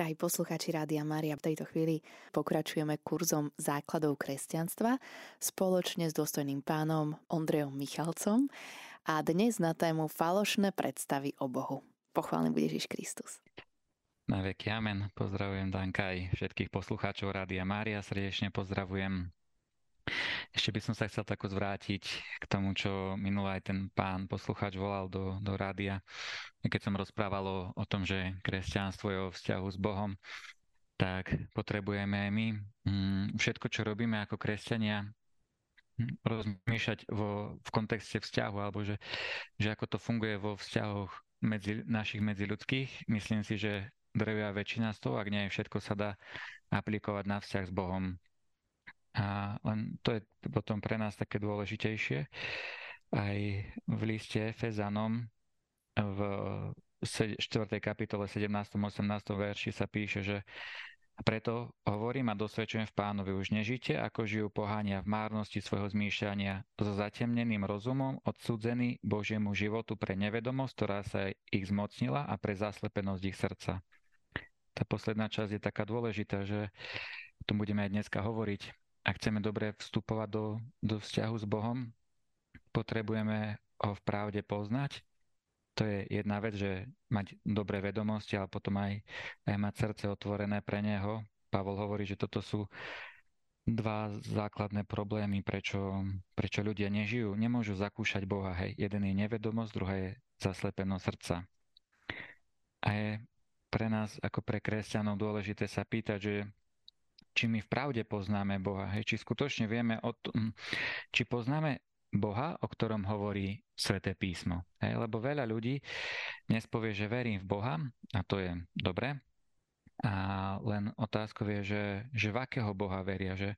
Drahí posluchači Rádia Mária, v tejto chvíli pokračujeme kurzom základov kresťanstva spoločne s dôstojným pánom Ondrejom Michalcom a dnes na tému falošné predstavy o Bohu. Pochválený bude Ježiš Kristus. Na veky amen. Pozdravujem Danka aj všetkých poslucháčov Rádia Mária. Srdečne pozdravujem ešte by som sa chcel tako zvrátiť k tomu, čo minulý aj ten pán poslucháč volal do, do rádia. Keď som rozprával o, o tom, že kresťanstvo je o vzťahu s Bohom, tak potrebujeme aj my mm, všetko, čo robíme ako kresťania, rozmýšľať vo, v kontexte vzťahu, alebo že, že ako to funguje vo vzťahoch medzi, našich medziľudských. Myslím si, že drevia väčšina z toho, ak nie všetko sa dá aplikovať na vzťah s Bohom. A len to je potom pre nás také dôležitejšie. Aj v liste Efezanom v 4. kapitole 17. 18. verši sa píše, že preto hovorím a dosvedčujem v pánovi, už nežite, ako žijú pohania v márnosti svojho zmýšľania, so zatemneným rozumom, odsudzený Božiemu životu pre nevedomosť, ktorá sa ich zmocnila a pre zaslepenosť ich srdca. Tá posledná časť je taká dôležitá, že o tom budeme aj dneska hovoriť ak chceme dobre vstupovať do, do vzťahu s Bohom, potrebujeme ho v pravde poznať. To je jedna vec, že mať dobré vedomosti, ale potom aj, aj mať srdce otvorené pre Neho. Pavol hovorí, že toto sú dva základné problémy, prečo, prečo ľudia nežijú. Nemôžu zakúšať Boha. Hej. Jeden je nevedomosť, druhá je zaslepenosť srdca. A je pre nás ako pre kresťanov dôležité sa pýtať, že či my v pravde poznáme Boha, hej, či skutočne vieme o tom, či poznáme Boha, o ktorom hovorí Sveté písmo. Hej, lebo veľa ľudí dnes povie, že verím v Boha a to je dobre. A len otázkou je, že, že v akého Boha veria, že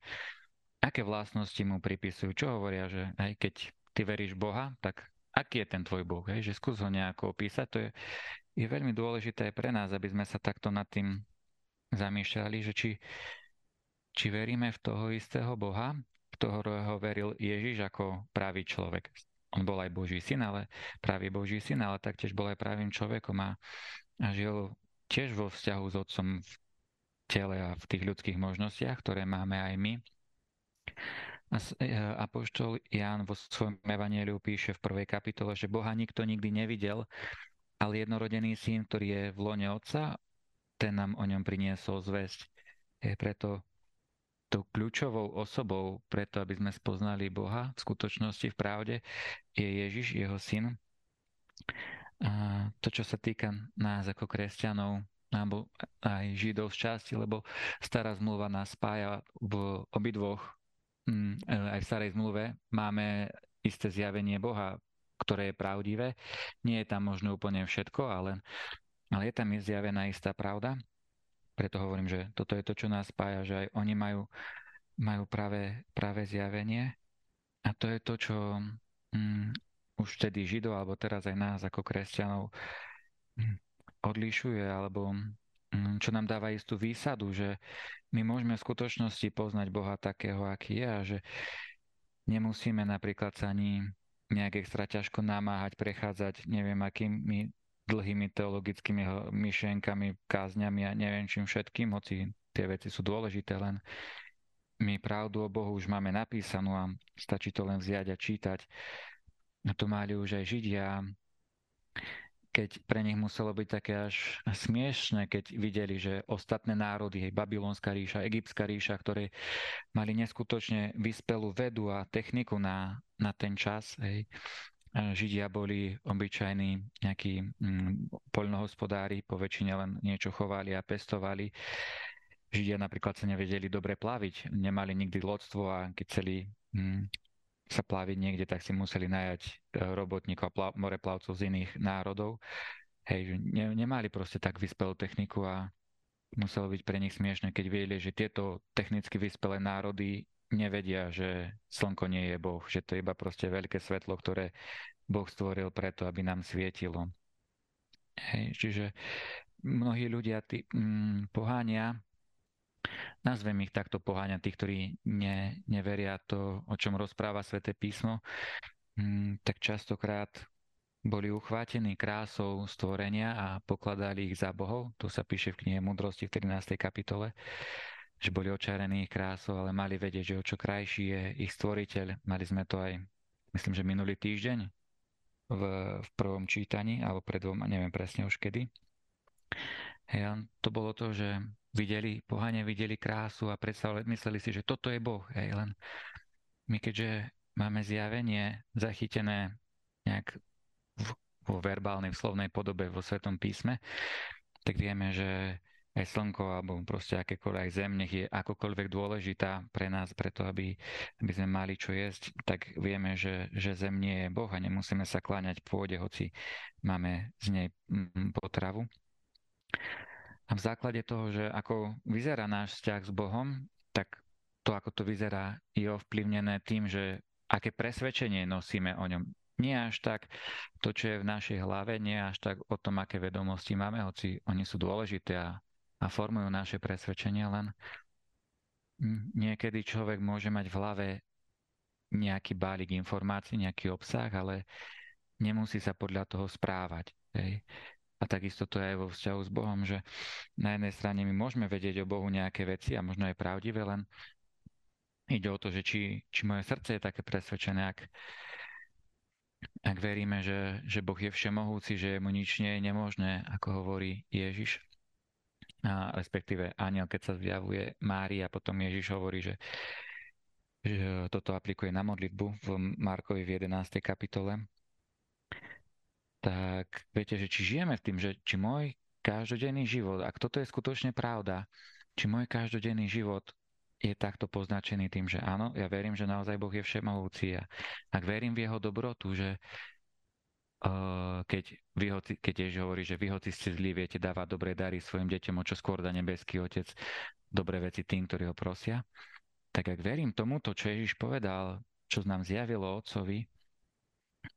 aké vlastnosti mu pripisujú, čo hovoria, že aj keď ty veríš Boha, tak aký je ten tvoj Boh, hej, že skús ho nejako opísať. To je, je veľmi dôležité pre nás, aby sme sa takto nad tým zamýšľali, že či, či veríme v toho istého Boha, ktorého veril Ježiš ako pravý človek. On bol aj Boží syn, ale pravý Boží syn, ale taktiež bol aj pravým človekom a, a žil tiež vo vzťahu s Otcom v tele a v tých ľudských možnostiach, ktoré máme aj my. A e, Apoštol Ján vo svojom evanieliu píše v prvej kapitole, že Boha nikto nikdy nevidel, ale jednorodený syn, ktorý je v lone Otca, ten nám o ňom priniesol zväzť. Preto tou kľúčovou osobou preto, aby sme spoznali Boha v skutočnosti, v pravde, je Ježiš, jeho syn. A to, čo sa týka nás ako kresťanov, alebo aj Židov z časti, lebo stará zmluva nás spája v obidvoch, mm, aj v starej zmluve máme isté zjavenie Boha, ktoré je pravdivé. Nie je tam možno úplne všetko, ale, ale je tam zjavená istá pravda preto hovorím, že toto je to, čo nás spája, že aj oni majú, majú práve, práve zjavenie. A to je to, čo mm, už vtedy Židov, alebo teraz aj nás ako kresťanov mm, odlišuje, alebo mm, čo nám dáva istú výsadu, že my môžeme v skutočnosti poznať Boha takého, aký je a že nemusíme napríklad sa ani nejak extra ťažko namáhať, prechádzať neviem akými dlhými teologickými myšlienkami, kázňami a neviem čím všetkým, hoci tie veci sú dôležité, len my pravdu o Bohu už máme napísanú a stačí to len vziať a čítať. A to mali už aj Židia, keď pre nich muselo byť také až smiešne, keď videli, že ostatné národy, hej, Babylonská ríša, Egyptská ríša, ktoré mali neskutočne vyspelú vedu a techniku na, na ten čas, hej, Židia boli obyčajní nejakí mm, poľnohospodári, po väčšine len niečo chovali a pestovali. Židia napríklad sa nevedeli dobre plaviť, nemali nikdy lodstvo a keď chceli mm, sa plaviť niekde, tak si museli najať e, robotníkov a pla- moreplavcov z iných národov. Hej, ne, nemali proste tak vyspelú techniku a muselo byť pre nich smiešne, keď vedeli, že tieto technicky vyspelé národy nevedia, že slnko nie je Boh, že to je iba proste veľké svetlo, ktoré Boh stvoril preto, aby nám svietilo. Hej, čiže mnohí ľudia tí, mm, poháňa, nazvem ich takto poháňa, tí, ktorí ne, neveria to, o čom rozpráva sväté písmo, mm, tak častokrát boli uchvátení krásou stvorenia a pokladali ich za bohov. To sa píše v knihe Mudrosti v 13. kapitole že boli očarení ich krásou, ale mali vedieť, že o čo krajší je ich stvoriteľ. Mali sme to aj, myslím, že minulý týždeň v, v prvom čítaní, alebo pred dvoma, neviem presne už kedy. Hej, to bolo to, že videli, pohane videli krásu a predstavili, mysleli si, že toto je Boh. Hej, len my keďže máme zjavenie zachytené nejak v, vo verbálnej, v slovnej podobe vo Svetom písme, tak vieme, že aj slnko alebo proste akékoľvek aj zem, nech je akokoľvek dôležitá pre nás, preto aby, aby sme mali čo jesť, tak vieme, že, že zem nie je Boh a nemusíme sa kláňať pôde, hoci máme z nej mm, potravu. A v základe toho, že ako vyzerá náš vzťah s Bohom, tak to, ako to vyzerá, je ovplyvnené tým, že aké presvedčenie nosíme o ňom. Nie až tak to, čo je v našej hlave, nie až tak o tom, aké vedomosti máme, hoci oni sú dôležité a a formujú naše presvedčenia, len niekedy človek môže mať v hlave nejaký bálik informácií, nejaký obsah, ale nemusí sa podľa toho správať. Hej. A takisto to je aj vo vzťahu s Bohom, že na jednej strane my môžeme vedieť o Bohu nejaké veci a možno aj pravdivé, len ide o to, že či, či moje srdce je také presvedčené, ak, ak veríme, že, že Boh je všemohúci, že mu nič nie je nemožné, ako hovorí Ježiš, a respektíve aniel, keď sa zjavuje Mári a potom Ježiš hovorí, že, že toto aplikuje na modlitbu v Markovi v 11. kapitole, tak viete, že či žijeme v tým, že či môj každodenný život, ak toto je skutočne pravda, či môj každodenný život je takto poznačený tým, že áno, ja verím, že naozaj Boh je všemohúci a ak verím v jeho dobrotu, že keď, vy keď Ježiš hovorí, že vy hoci ste zlí, viete dávať dobré dary svojim deťom, o čo skôr dá nebeský Otec dobré veci tým, ktorí ho prosia, tak ak verím tomuto, čo Ježiš povedal, čo nám zjavilo Otcovi,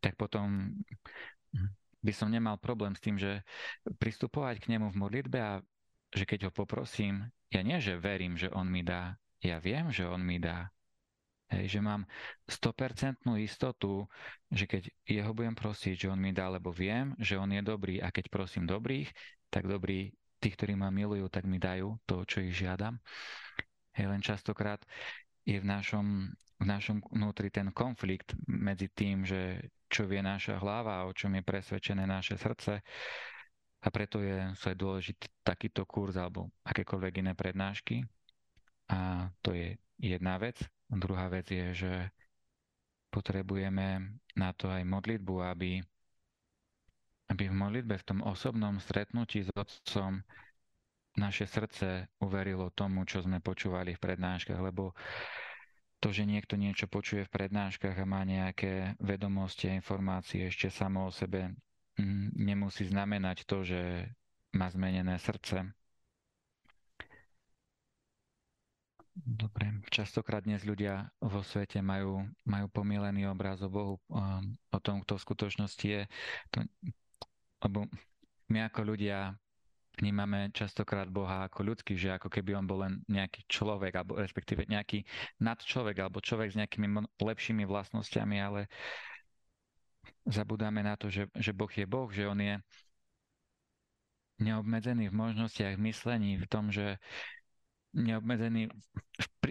tak potom by som nemal problém s tým, že pristupovať k nemu v modlitbe a že keď ho poprosím, ja nie, že verím, že on mi dá, ja viem, že on mi dá, Hej, že mám 100% istotu, že keď jeho budem prosiť, že on mi dá, lebo viem, že on je dobrý a keď prosím dobrých, tak dobrí, tí, ktorí ma milujú, tak mi dajú to, čo ich žiadam. Hej, len častokrát je v našom, v našom vnútri ten konflikt medzi tým, že čo vie naša hlava o čom je presvedčené naše srdce. A preto je, sú aj dôležitý takýto kurz alebo akékoľvek iné prednášky. A to je jedna vec. Druhá vec je, že potrebujeme na to aj modlitbu, aby, aby v modlitbe, v tom osobnom stretnutí s Otcom naše srdce uverilo tomu, čo sme počúvali v prednáškach, lebo to, že niekto niečo počuje v prednáškach a má nejaké vedomosti a informácie ešte samo o sebe, mm, nemusí znamenať to, že má zmenené srdce. Dobre, častokrát dnes ľudia vo svete majú, majú pomílený obraz o Bohu, o tom, kto v skutočnosti je. To, lebo my ako ľudia vnímame častokrát Boha ako ľudský, že ako keby on bol len nejaký človek, alebo respektíve nejaký nadčlovek, alebo človek s nejakými lepšími vlastnosťami, ale zabudáme na to, že, že Boh je Boh, že on je neobmedzený v možnostiach myslení, v tom, že neobmedzený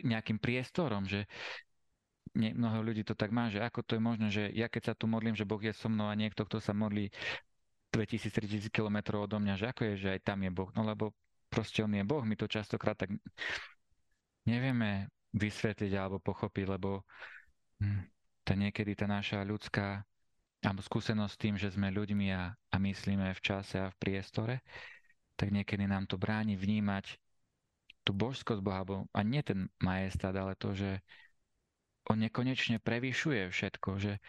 nejakým priestorom, že nie, mnoho ľudí to tak má, že ako to je možné, že ja keď sa tu modlím, že Boh je so mnou a niekto, kto sa modlí 2000-3000 km odo mňa, že ako je, že aj tam je Boh. No lebo proste on je Boh, my to častokrát tak nevieme vysvetliť alebo pochopiť, lebo hm, tá niekedy tá naša ľudská alebo skúsenosť s tým, že sme ľuďmi a, a myslíme v čase a v priestore, tak niekedy nám to bráni vnímať tú božskosť Boha, a nie ten majestát, ale to, že on nekonečne prevyšuje všetko, že,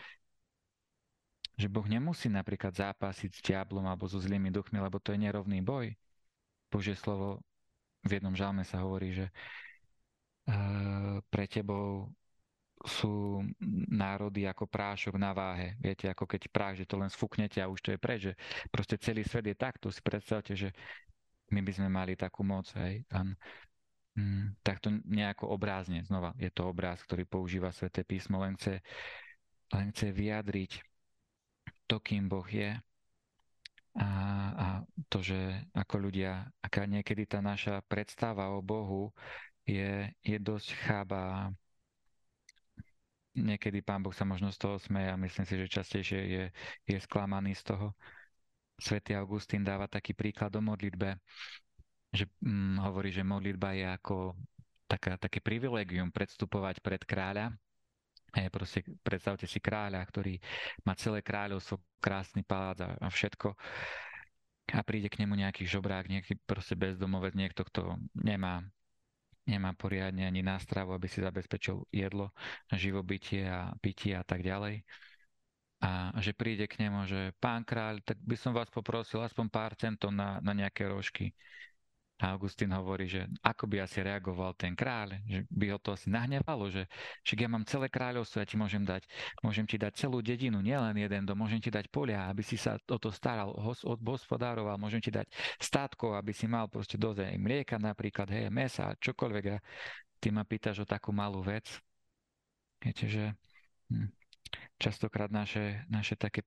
že Boh nemusí napríklad zápasiť s diablom alebo so zlými duchmi, lebo to je nerovný boj. Božie slovo v jednom žalme sa hovorí, že uh, pre tebou sú národy ako prášok na váhe. Viete, ako keď práš, že to len sfúknete a už to je preč. Že proste celý svet je takto. Si predstavte, že my by sme mali takú moc, hej. A, mm, tak to nejako obrázne, znova, je to obráz, ktorý používa Sveté písmo, len chce, len chce vyjadriť to, kým Boh je a, a to, že ako ľudia, aká niekedy tá naša predstava o Bohu je, je dosť chába. Niekedy Pán Boh sa možno z toho smeje a myslím si, že častejšie je, je sklamaný z toho. Svetý Augustín dáva taký príklad o modlitbe, že hm, hovorí, že modlitba je ako taká, také privilegium predstupovať pred kráľa Hej, proste predstavte si kráľa, ktorý má celé kráľovstvo, krásny palác a, a všetko a príde k nemu nejaký žobrák, nejaký proste bezdomovec, niekto, kto nemá, nemá poriadne ani nástravu, aby si zabezpečil jedlo, živobytie a pitie a tak ďalej. A že príde k nemu, že pán kráľ, tak by som vás poprosil aspoň pár centov na, na nejaké rožky. A Augustín hovorí, že ako by asi reagoval ten kráľ, že by ho to asi nahnevalo, že však ja mám celé kráľovstvo, ja ti môžem dať, môžem ti dať celú dedinu, nielen jeden dom, môžem ti dať polia, aby si sa o to staral, hospodároval, môžem ti dať státko, aby si mal proste dosť aj mlieka napríklad, hej, mesa, čokoľvek a ty ma pýtaš o takú malú vec. Viete, že hm, častokrát naše, naše také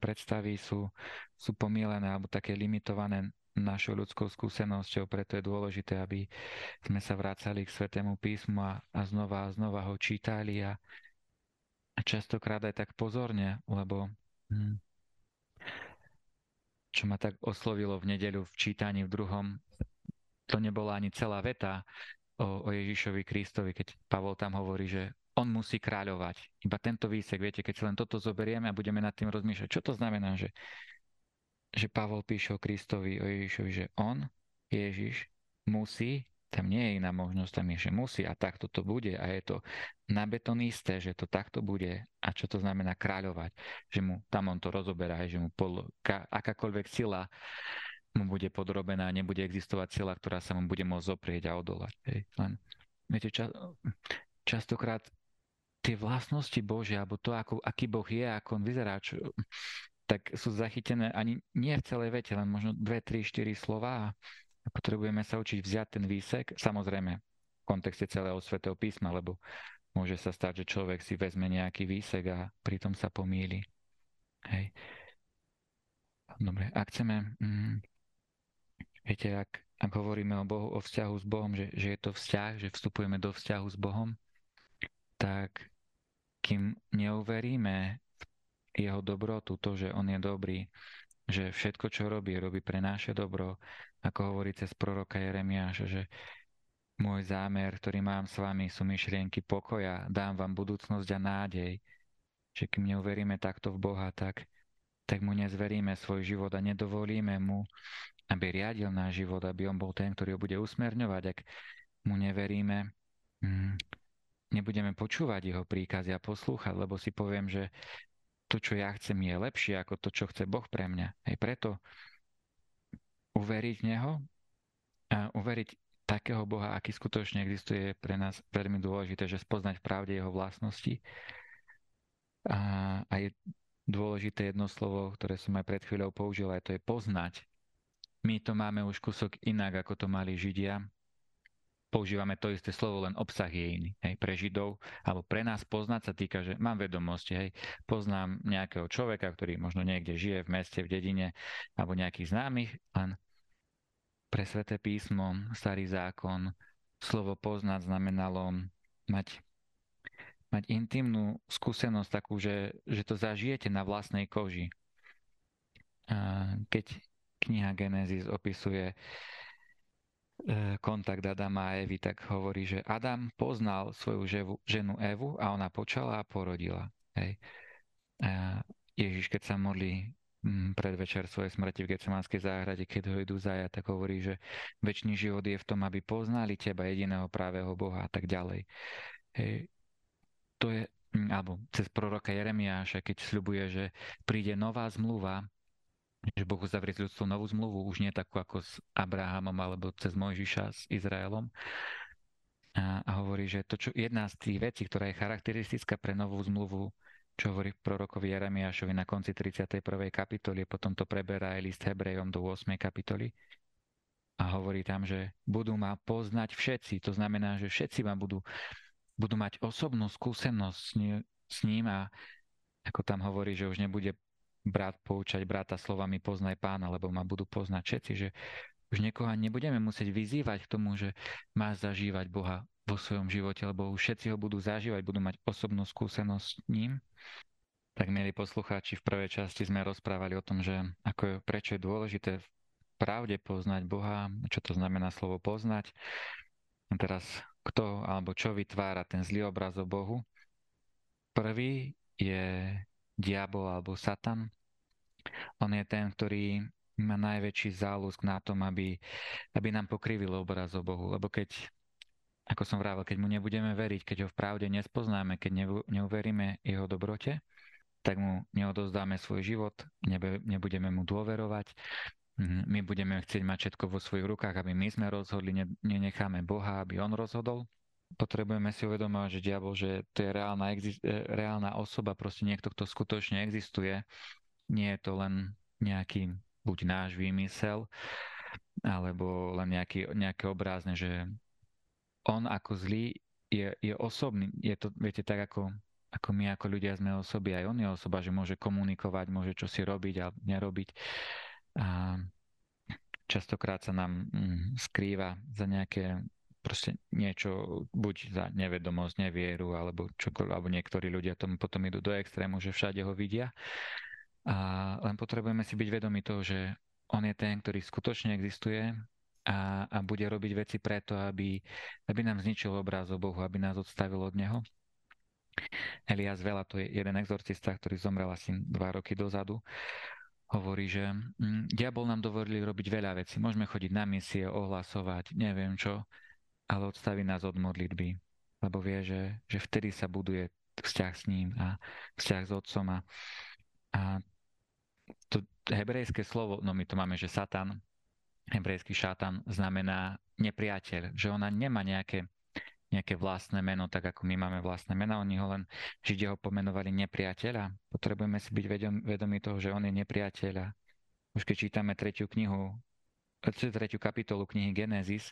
predstavy sú, sú pomielené alebo také limitované našou ľudskou skúsenosťou, preto je dôležité, aby sme sa vracali k Svetému písmu a, a znova a znova ho čítali a, a častokrát aj tak pozorne, lebo hm, čo ma tak oslovilo v nedeľu v čítaní v druhom, to nebola ani celá veta o, o Ježišovi Kristovi, keď Pavol tam hovorí, že on musí kráľovať. Iba tento výsek, viete, keď si len toto zoberieme a budeme nad tým rozmýšľať, čo to znamená, že že Pavol píše o Kristovi, o Ježišovi, že on, Ježiš, musí, tam nie je iná možnosť, tam je, že musí a takto to bude a je to na betón isté, že to takto bude a čo to znamená kráľovať, že mu tam on to rozoberá, že mu podlo, ka, akákoľvek sila mu bude podrobená, nebude existovať sila, ktorá sa mu bude môcť zoprieť a odolať. Hej. Len, viete, ča, častokrát tie vlastnosti Bože, alebo to, ako, aký Boh je, ako on vyzerá, čo, tak sú zachytené ani nie v celej vete, len možno dve, tri, štyri slova a potrebujeme sa učiť vziať ten výsek, samozrejme v kontexte celého svetého písma, lebo môže sa stať, že človek si vezme nejaký výsek a pritom sa pomýli. Hej. Dobre, ak chceme, mm, viete, ak, ak hovoríme o Bohu, o vzťahu s Bohom, že, že je to vzťah, že vstupujeme do vzťahu s Bohom, tak kým neuveríme jeho dobrotu, to, že on je dobrý, že všetko, čo robí, robí pre naše dobro, ako hovorí cez proroka Jeremiáša, že môj zámer, ktorý mám s vami, sú myšlienky pokoja, dám vám budúcnosť a nádej. Že kým neuveríme takto v Boha, tak, tak mu nezveríme svoj život a nedovolíme mu, aby riadil náš život, aby on bol ten, ktorý ho bude usmerňovať. Ak mu neveríme, mm, nebudeme počúvať jeho príkazy a poslúchať, lebo si poviem, že to, čo ja chcem, je lepšie ako to, čo chce Boh pre mňa. Aj preto uveriť v Neho a uveriť takého Boha, aký skutočne existuje, je pre nás veľmi dôležité, že spoznať v pravde Jeho vlastnosti. A, a je dôležité jedno slovo, ktoré som aj pred chvíľou použil, a to je poznať. My to máme už kúsok inak, ako to mali Židia používame to isté slovo, len obsah je iný. Hej, pre Židov, alebo pre nás poznať sa týka, že mám vedomosti, hej, poznám nejakého človeka, ktorý možno niekde žije v meste, v dedine, alebo nejakých známych, len pre Sveté písmo, Starý zákon, slovo poznať znamenalo mať, mať intimnú skúsenosť takú, že, že to zažijete na vlastnej koži. Keď kniha Genesis opisuje kontakt Adama a Evy, tak hovorí, že Adam poznal svoju ževu, ženu Evu a ona počala a porodila. Hej. A Ježiš, keď sa modlí mm, predvečer svojej smrti v Getsemanskej záhrade, keď ho idú zajať, tak hovorí, že väčší život je v tom, aby poznali teba, jediného právého Boha a tak ďalej. Hej. To je, mm, alebo cez proroka Jeremiáša, keď sľubuje, že príde nová zmluva, že Boh uzavrie s ľudstvom novú zmluvu, už nie takú ako s Abrahamom alebo cez Mojžiša s Izraelom. A, a hovorí, že to, čo jedna z tých vecí, ktorá je charakteristická pre novú zmluvu, čo hovorí prorokovi Jeremiášovi na konci 31. kapitoly, potom to preberá aj list Hebrejom do 8. kapitoly. A hovorí tam, že budú ma poznať všetci. To znamená, že všetci ma budú, budú mať osobnú skúsenosť s ním, a ako tam hovorí, že už nebude brat poučať brata slovami poznaj pána, lebo ma budú poznať všetci, že už niekoho nebudeme musieť vyzývať k tomu, že má zažívať Boha vo svojom živote, lebo už všetci ho budú zažívať, budú mať osobnú skúsenosť s ním. Tak, milí poslucháči, v prvej časti sme rozprávali o tom, že ako je, prečo je dôležité v pravde poznať Boha, čo to znamená slovo poznať. A teraz kto alebo čo vytvára ten zlý obraz o Bohu. Prvý je diabol alebo satan. On je ten, ktorý má najväčší záľusk na tom, aby, aby nám pokrivil obraz o Bohu. Lebo keď, ako som vravel, keď mu nebudeme veriť, keď ho v pravde nespoznáme, keď neuveríme jeho dobrote, tak mu neodozdáme svoj život, nebudeme mu dôverovať, mhm, my budeme chcieť mať všetko vo svojich rukách, aby my sme rozhodli, nenecháme Boha, aby on rozhodol potrebujeme si uvedomovať, že diabol, že to je reálna, e, reálna osoba, proste niekto, kto skutočne existuje. Nie je to len nejaký buď náš výmysel, alebo len nejaký, nejaké obrázne, že on ako zlý je, je osobný. Je to, viete, tak ako, ako my ako ľudia sme osoby, aj on je osoba, že môže komunikovať, môže čo si robiť a nerobiť. A častokrát sa nám mm, skrýva za nejaké proste niečo, buď za nevedomosť, nevieru, alebo čokoľvek, alebo niektorí ľudia tomu potom idú do extrému, že všade ho vidia. A len potrebujeme si byť vedomi toho, že on je ten, ktorý skutočne existuje a, a bude robiť veci preto, aby, aby nám zničil obráz o Bohu, aby nás odstavil od Neho. Elias Vela, to je jeden exorcista, ktorý zomrel asi dva roky dozadu, hovorí, že hm, diabol nám dovolili robiť veľa vecí. Môžeme chodiť na misie, ohlasovať, neviem čo, ale odstaví nás od modlitby, lebo vie, že, že vtedy sa buduje vzťah s ním a vzťah s otcom a, a to hebrejské slovo, no my to máme, že Satan, hebrejský šatan znamená nepriateľ, že ona nemá nejaké, nejaké vlastné meno, tak ako my máme vlastné meno, oni ho len, Židia ho pomenovali nepriateľa. Potrebujeme si byť vedomí toho, že on je nepriateľ a už keď čítame tretiu knihu, tretiu kapitolu knihy Genesis,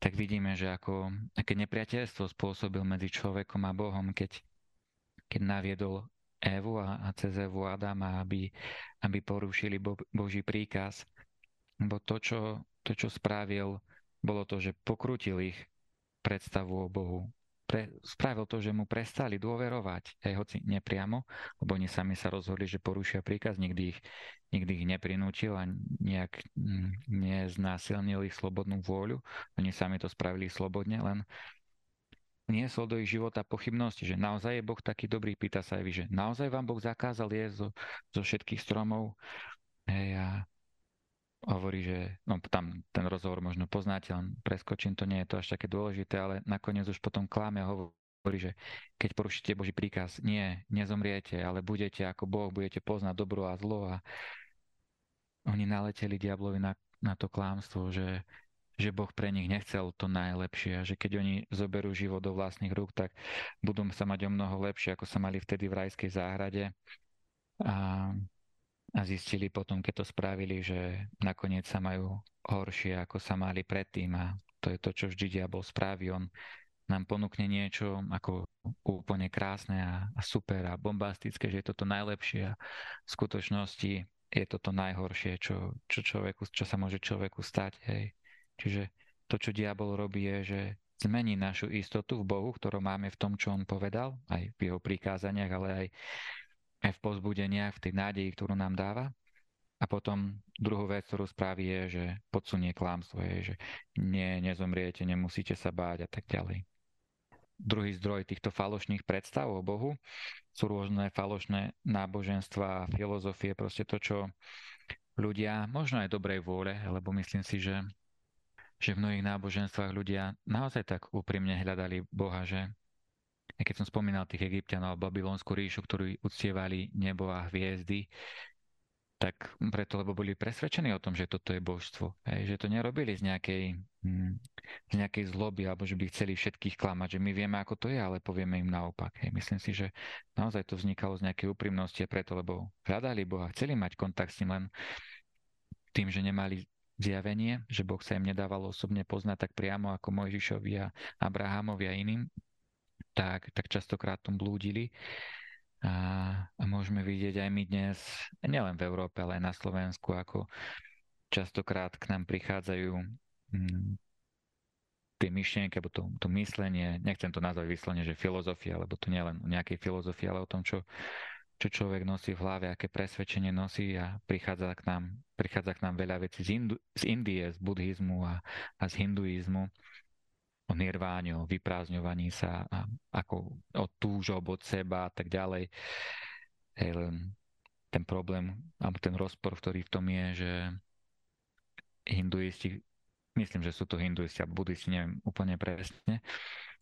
tak vidíme, že ako, aké nepriateľstvo spôsobil medzi človekom a Bohom, keď, keď naviedol Evu a, cez Evu Adama, aby, aby porušili Bo, Boží príkaz. Bo to čo, to, čo spravil, bolo to, že pokrútil ich predstavu o Bohu pre, spravil to, že mu prestali dôverovať, aj hoci nepriamo, lebo oni sami sa rozhodli, že porušia príkaz, nikdy ich, nikdy ich neprinútil a nejak mm, neznásilnil ich slobodnú vôľu. Oni sami to spravili slobodne, len niesol do ich života pochybnosti, že naozaj je Boh taký dobrý, pýta sa aj že naozaj vám Boh zakázal jesť zo, zo všetkých stromov. Hej, a hovorí, že no, tam ten rozhovor možno poznáte, len preskočím, to nie je to až také dôležité, ale nakoniec už potom kláme a hovorí, že keď porušíte Boží príkaz, nie, nezomriete, ale budete ako Boh, budete poznať dobro a zlo a oni naleteli diablovi na, na to klámstvo, že, že Boh pre nich nechcel to najlepšie a že keď oni zoberú život do vlastných rúk, tak budú sa mať o mnoho lepšie, ako sa mali vtedy v rajskej záhrade. A a zistili potom, keď to spravili, že nakoniec sa majú horšie, ako sa mali predtým a to je to, čo vždy diabol spraví. On nám ponúkne niečo ako úplne krásne a, a super a bombastické, že je toto najlepšie a v skutočnosti je toto najhoršie, čo, čo, človeku, čo sa môže človeku stať. Hej. Čiže to, čo diabol robí, je, že zmení našu istotu v Bohu, ktorú máme v tom, čo on povedal, aj v jeho prikázaniach, ale aj aj v pozbudeniach, v tej nádeji, ktorú nám dáva. A potom druhú vec, ktorú spraví, je, že podsunie klamstvo, je, že nie, nezomriete, nemusíte sa báť a tak ďalej. Druhý zdroj týchto falošných predstav o Bohu sú rôzne falošné náboženstva filozofie, proste to, čo ľudia, možno aj dobrej vôle, lebo myslím si, že, že v mnohých náboženstvách ľudia naozaj tak úprimne hľadali Boha, že keď som spomínal tých egyptianov babylonskú ríšu, ktorí uctievali nebo a hviezdy, tak preto, lebo boli presvedčení o tom, že toto je božstvo. Hej, že to nerobili z nejakej, hm, z nejakej zloby, alebo že by chceli všetkých klamať, že my vieme, ako to je, ale povieme im naopak. Hej, myslím si, že naozaj to vznikalo z nejakej úprimnosti a preto, lebo hľadali Boha, chceli mať kontakt s ním len tým, že nemali zjavenie, že Boh sa im nedával osobne poznať tak priamo ako Mojžišovi a Abrahamovi a iným, tak, tak častokrát tom blúdili. A, a môžeme vidieť aj my dnes, nielen v Európe, ale aj na Slovensku, ako častokrát k nám prichádzajú hm, tie myšlienky, alebo to, to myslenie, nechcem to nazvať vyslovene, že filozofia, lebo to nie len o nejakej filozofii, ale o tom, čo, čo človek nosí v hlave, aké presvedčenie nosí a prichádza k nám, prichádza k nám veľa vecí z, Indu, z Indie, z buddhizmu a, a z hinduizmu, o nirváne, o vyprázdňovaní sa, a ako o túžob od seba a tak ďalej. Hej, len ten problém, alebo ten rozpor, ktorý v tom je, že hinduisti myslím, že sú to hinduisti a buddhisti, neviem úplne presne,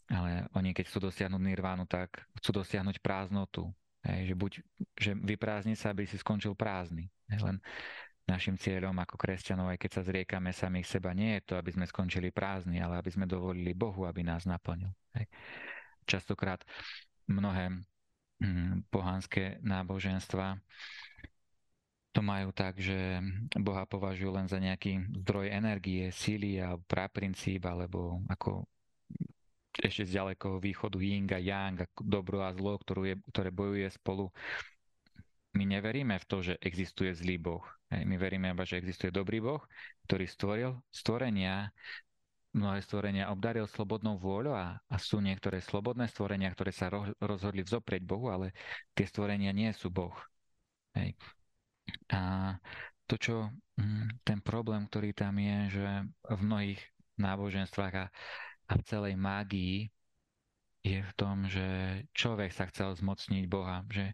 ale oni keď chcú dosiahnuť nirvánu, tak chcú dosiahnuť prázdnotu. Hej, že buď, že vyprázdni sa, aby si skončil prázdny. Len našim cieľom ako kresťanov, aj keď sa zriekame samých seba, nie je to, aby sme skončili prázdni, ale aby sme dovolili Bohu, aby nás naplnil. Hej. Častokrát mnohé hm, pohanské náboženstva to majú tak, že Boha považujú len za nejaký zdroj energie, síly a praprincíp, alebo ako ešte z ďalekého východu Ying a Yang, a dobro a zlo, ktorú je, ktoré bojuje spolu. My neveríme v to, že existuje zlý Boh. My veríme iba, že existuje dobrý Boh, ktorý stvoril stvorenia, mnohé stvorenia obdaril slobodnou vôľou a, a sú niektoré slobodné stvorenia, ktoré sa rozhodli vzoprieť Bohu, ale tie stvorenia nie sú Boh. Hej. A to, čo mm, ten problém, ktorý tam je, že v mnohých náboženstvách a, a v celej mágii je v tom, že človek sa chcel zmocniť Boha, že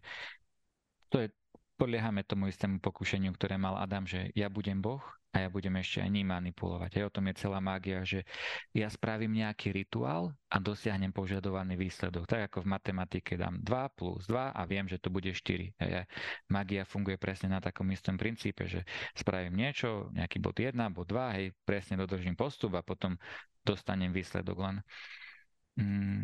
to je, podliehame tomu istému pokušeniu, ktoré mal Adam, že ja budem Boh a ja budem ešte aj ním manipulovať. Aj o tom je celá mágia, že ja spravím nejaký rituál a dosiahnem požadovaný výsledok. Tak ako v matematike dám 2 plus 2 a viem, že to bude 4. A magia funguje presne na takom istom princípe, že spravím niečo, nejaký bod 1, bod 2, hej, presne dodržím postup a potom dostanem výsledok. Len mm,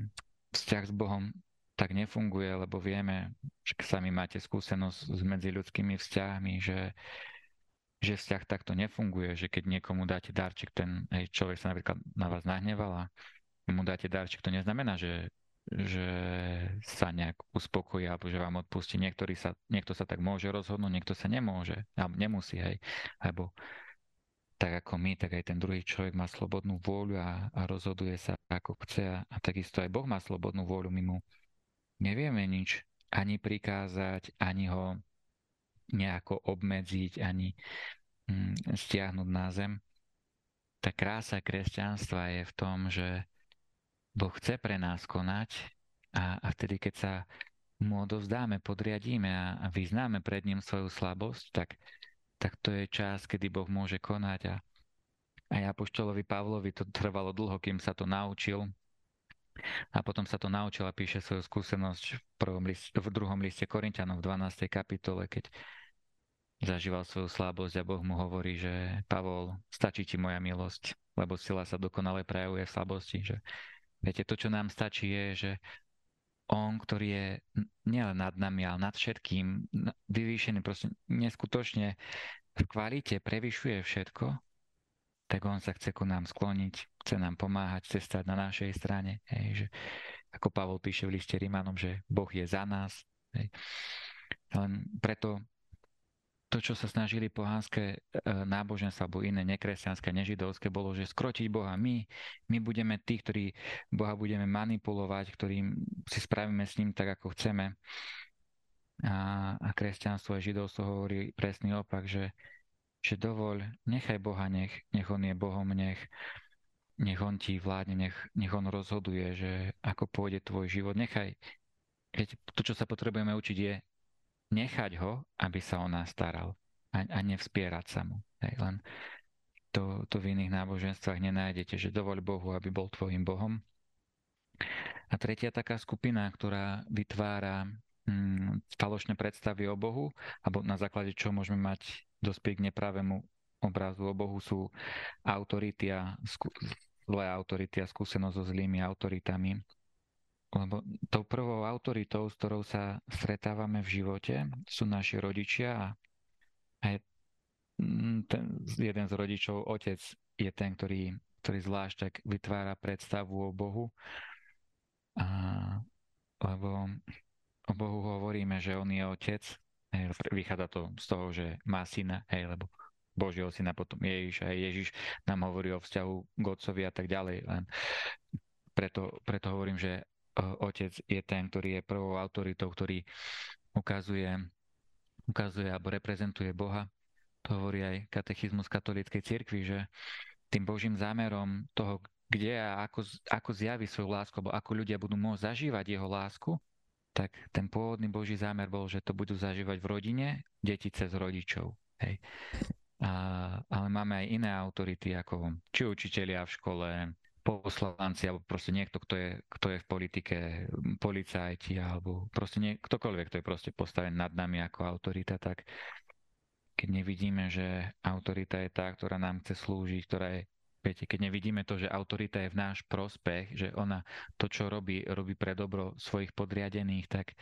vzťah s Bohom tak nefunguje, lebo vieme, že sami máte skúsenosť s medziľudskými vzťahmi, že že vzťah takto nefunguje, že keď niekomu dáte darček, ten hej, človek sa napríklad na vás nahneval a mu dáte darček, to neznamená, že, že sa nejak uspokojí alebo že vám odpustí. Niektorý sa, niekto sa tak môže rozhodnúť, niekto sa nemôže, alebo nemusí, hej. Alebo tak ako my, tak aj ten druhý človek má slobodnú vôľu a, a rozhoduje sa ako chce a, a takisto aj Boh má slobodnú vôľu, my mu nevieme nič ani prikázať, ani ho nejako obmedziť ani mm, stiahnuť na zem. Tá krása kresťanstva je v tom, že Boh chce pre nás konať a, a vtedy, keď sa mu odovzdáme, podriadíme a, a vyznáme pred ním svoju slabosť, tak, tak to je čas, kedy Boh môže konať a aj Apoštolovi Pavlovi to trvalo dlho, kým sa to naučil, a potom sa to naučil a píše svoju skúsenosť v, prvom liste, v druhom liste Korintianov v 12. kapitole, keď zažíval svoju slabosť a Boh mu hovorí, že Pavol, stačí ti moja milosť, lebo sila sa dokonale prejavuje v slabosti. Že, viete, to, čo nám stačí, je, že on, ktorý je nielen nad nami, ale nad všetkým, vyvýšený, proste neskutočne v kvalite prevyšuje všetko, tak on sa chce ku nám skloniť, chce nám pomáhať, chce stať na našej strane. Hej, že, ako Pavol píše v liste Rímanom, že Boh je za nás. Hej. Len preto to, čo sa snažili pohánske e, náboženstva alebo iné nekresťanské, nežidovské, bolo, že skrotiť Boha. My, my budeme tí, ktorí Boha budeme manipulovať, ktorým si spravíme s ním tak, ako chceme. A, a kresťanstvo a židovstvo hovorí presný opak, že, že dovoľ, nechaj Boha, nech, nech On je Bohom, nech, nech On ti vládne, nech, nech On rozhoduje, že ako pôjde tvoj život. Nechaj, keď to, čo sa potrebujeme učiť, je nechať ho, aby sa o nás staral a, a nevspierať sa mu. Hej, len to, to v iných náboženstvách nenájdete, že dovoľ Bohu, aby bol tvojim Bohom. A tretia taká skupina, ktorá vytvára hm, falošné predstavy o Bohu, alebo na základe čo môžeme mať dospieť k nepravému obrazu o Bohu, sú autority a skú, zlé autority a skúsenosť so zlými autoritami, lebo tou prvou autoritou, s ktorou sa stretávame v živote, sú naši rodičia a aj mm, ten, jeden z rodičov, otec, je ten, ktorý, ktorý zvlášť tak vytvára predstavu o Bohu. A, lebo o Bohu hovoríme, že On je Otec, hej, vychádza to z toho, že má syna, hej, lebo Božieho syna potom Ježiš a Ježiš nám hovorí o vzťahu k Otcovi a tak ďalej. Len preto, preto hovorím, že Otec je ten, ktorý je prvou autoritou, ktorý ukazuje, ukazuje alebo reprezentuje Boha. To hovorí aj katechizmus katolíckej cirkvi, že tým Božím zámerom toho, kde a ako, ako zjaví svoju lásku, alebo ako ľudia budú môcť zažívať jeho lásku, tak ten pôvodný Boží zámer bol, že to budú zažívať v rodine, deti cez rodičov. Hej. A, ale máme aj iné autority, ako či učitelia v škole, poslanci, alebo proste niekto, kto je, kto je v politike, policajti, alebo proste nie, ktokoľvek, kto je proste postavený nad nami ako autorita, tak keď nevidíme, že autorita je tá, ktorá nám chce slúžiť, ktorá je Viete, keď nevidíme to, že autorita je v náš prospech, že ona to, čo robí, robí pre dobro svojich podriadených, tak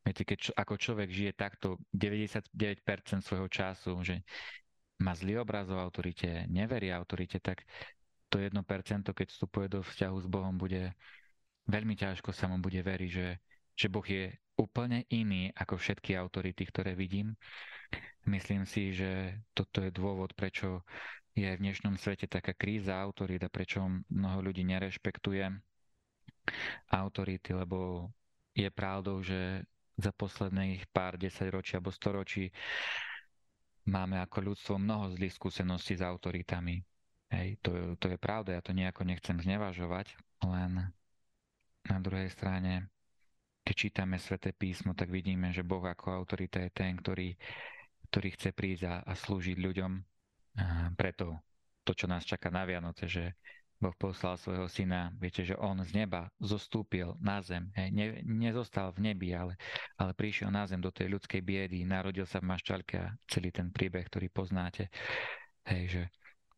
viete, keď čo, ako človek žije takto 99% svojho času, že má zlý obraz o autorite, neverí autorite, tak to 1%, keď vstupuje do vzťahu s Bohom, bude veľmi ťažko sa mu bude veriť, že, že Boh je úplne iný ako všetky autority, ktoré vidím. Myslím si, že toto je dôvod, prečo je v dnešnom svete taká kríza autorít a prečo mnoho ľudí nerešpektuje autority, lebo je pravdou, že za posledných pár desaťročí alebo storočí máme ako ľudstvo mnoho zlých skúseností s autoritami. Hej, to, to je pravda, ja to nejako nechcem znevažovať, len na druhej strane, keď čítame sväté písmo, tak vidíme, že Boh ako autorita je ten, ktorý, ktorý chce prísť a, a slúžiť ľuďom preto to, čo nás čaká na Vianoce, že Boh poslal svojho syna, viete, že on z neba zostúpil na zem, hej, ne, nezostal v nebi, ale, ale prišiel na zem do tej ľudskej biedy, narodil sa v mašťalke a celý ten príbeh, ktorý poznáte. Hej, že,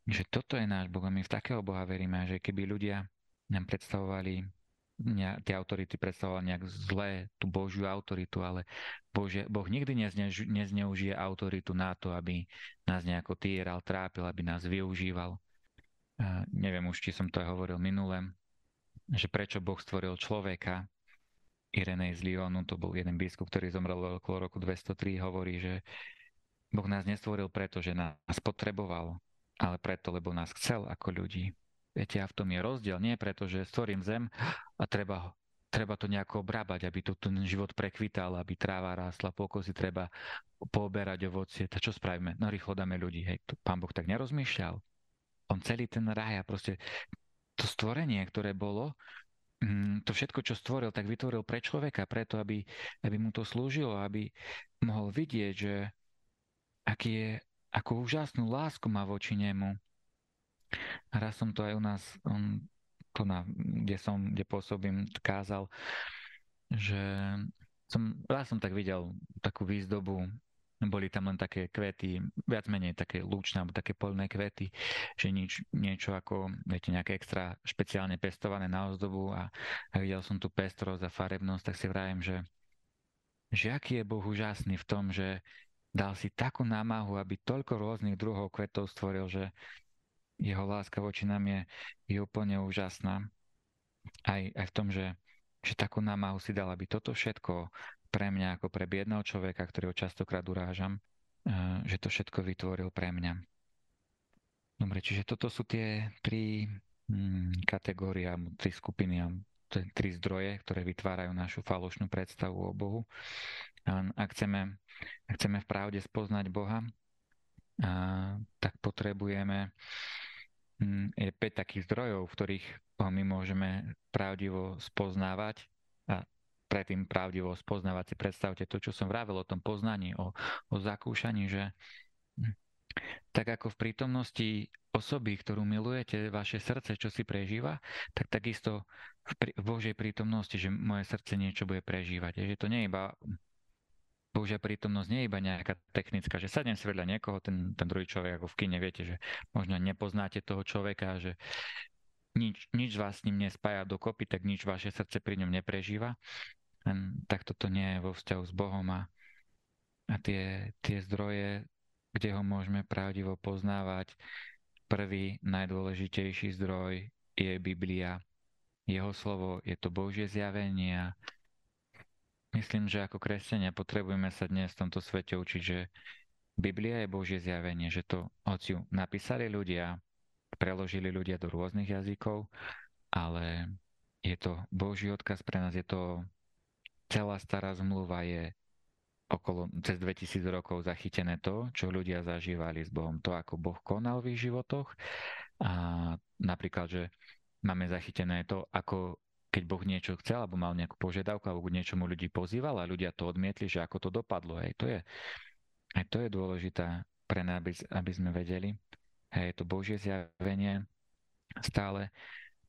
že toto je náš Boh a my v takého Boha veríme, že keby ľudia nám predstavovali tie autority predstavovali nejak zlé tú Božiu autoritu, ale Bože, Boh nikdy nezneužije autoritu na to, aby nás nejako týral, trápil, aby nás využíval. A neviem už, či som to aj hovoril minule, že prečo Boh stvoril človeka. Irenej z Lyonu, to bol jeden biskup, ktorý zomrel okolo roku 203, hovorí, že Boh nás nestvoril preto, že nás potreboval, ale preto, lebo nás chcel ako ľudí. Viete, a v tom je rozdiel. Nie preto, že stvorím zem a treba, treba to nejako obrábať, aby to ten život prekvital, aby tráva rástla, pokosy treba pooberať ovocie. Tak čo spravíme? No rýchlo dáme ľudí. Hej, to pán Boh tak nerozmýšľal. On celý ten raj a proste to stvorenie, ktoré bolo, mm, to všetko, čo stvoril, tak vytvoril pre človeka, preto, aby, aby mu to slúžilo, aby mohol vidieť, že aký je, akú úžasnú lásku má voči nemu, Raz som to aj u nás, um, tu na, kde som, kde pôsobím, kázal, že som, raz som tak videl takú výzdobu, boli tam len také kvety, viac menej také lúčne alebo také polné kvety, že nič, niečo ako, viete, nejaké extra špeciálne pestované na ozdobu a, a videl som tu pestrosť a farebnosť, tak si vravím, že, že aký je Boh úžasný v tom, že dal si takú námahu, aby toľko rôznych druhov kvetov stvoril, že jeho láska voči nám je, je úplne úžasná. Aj, aj v tom, že, že takú námahu si dal, aby toto všetko pre mňa ako pre biedného človeka, ktorého častokrát urážam, eh, že to všetko vytvoril pre mňa. Dobre, čiže toto sú tie tri hmm, kategórie, tri skupiny, tri zdroje, ktoré vytvárajú našu falošnú predstavu o Bohu. Ak chceme, ak chceme v pravde spoznať Boha, a, tak potrebujeme Mm, je 5 takých zdrojov, v ktorých my môžeme pravdivo spoznávať a predtým pravdivo spoznávať si predstavte to, čo som vravel o tom poznaní, o, o zakúšaní, že hm, tak ako v prítomnosti osoby, ktorú milujete, vaše srdce, čo si prežíva, tak takisto v, Božej prítomnosti, že moje srdce niečo bude prežívať. Že to nie je iba Božia prítomnosť nie je iba nejaká technická, že sadnem si vedľa niekoho, ten, ten druhý človek ako v kine, viete, že možno nepoznáte toho človeka, že nič, nič vás s ním nespája dokopy, tak nič vaše srdce pri ňom neprežíva. Len tak toto nie je vo vzťahu s Bohom a, a tie, tie zdroje, kde ho môžeme pravdivo poznávať, prvý najdôležitejší zdroj je Biblia. Jeho slovo je to Božie zjavenie a myslím, že ako kresťania potrebujeme sa dnes v tomto svete učiť, že Biblia je Božie zjavenie, že to, hoci ju napísali ľudia, preložili ľudia do rôznych jazykov, ale je to Boží odkaz pre nás, je to celá stará zmluva je okolo cez 2000 rokov zachytené to, čo ľudia zažívali s Bohom, to, ako Boh konal v ich životoch. A napríklad, že máme zachytené to, ako keď Boh niečo chcel, alebo mal nejakú požiadavku, alebo k niečomu ľudí pozýval a ľudia to odmietli, že ako to dopadlo. Hej, to je, aj to je dôležité pre nás, aby, aby sme vedeli. Hej, to Božie zjavenie stále,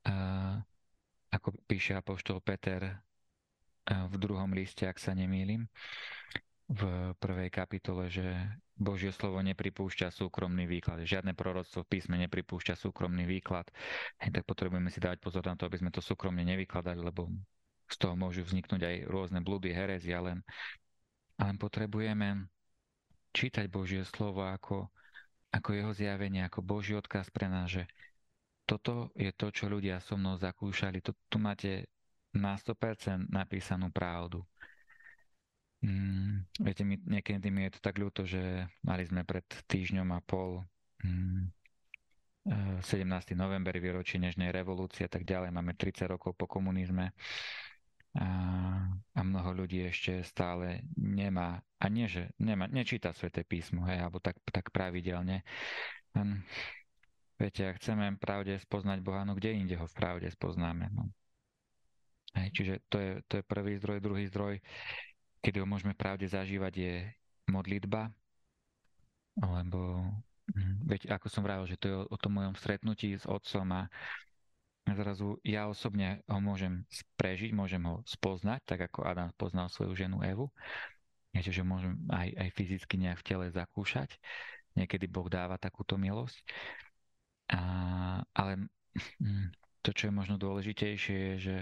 uh, ako píše Apoštol Peter uh, v druhom liste, ak sa nemýlim, v prvej kapitole, že Božie slovo nepripúšťa súkromný výklad. Žiadne proroctvo v písme nepripúšťa súkromný výklad. Hej, tak potrebujeme si dávať pozor na to, aby sme to súkromne nevykladali, lebo z toho môžu vzniknúť aj rôzne blúdy, herezy, ale, ale potrebujeme čítať Božie slovo ako, ako jeho zjavenie, ako Boží odkaz pre nás, že toto je to, čo ľudia so mnou zakúšali. Tu, tu máte na 100% napísanú pravdu. Mm, viete, mi, niekedy mi je to tak ľúto, že mali sme pred týždňom a pol mm, 17. Eh, november, výročí Nežnej revolúcie a tak ďalej. Máme 30 rokov po komunizme a, a mnoho ľudí ešte stále nemá, a nie, že nemá, nečíta Sveté písmo, hej, alebo tak, tak pravidelne. Len, viete, ak chceme pravde spoznať Boha, no kde inde ho v pravde spoznáme? No. Hej, čiže to je, to je prvý zdroj, druhý zdroj kedy ho môžeme pravde zažívať, je modlitba, lebo hm, veď ako som vravil, že to je o, o tom mojom stretnutí s otcom a zrazu ja osobne ho môžem prežiť, môžem ho spoznať, tak ako Adam poznal svoju ženu Evu. Že môžem aj, aj fyzicky nejak v tele zakúšať. Niekedy Boh dáva takúto milosť. A, ale hm, to, čo je možno dôležitejšie, je, že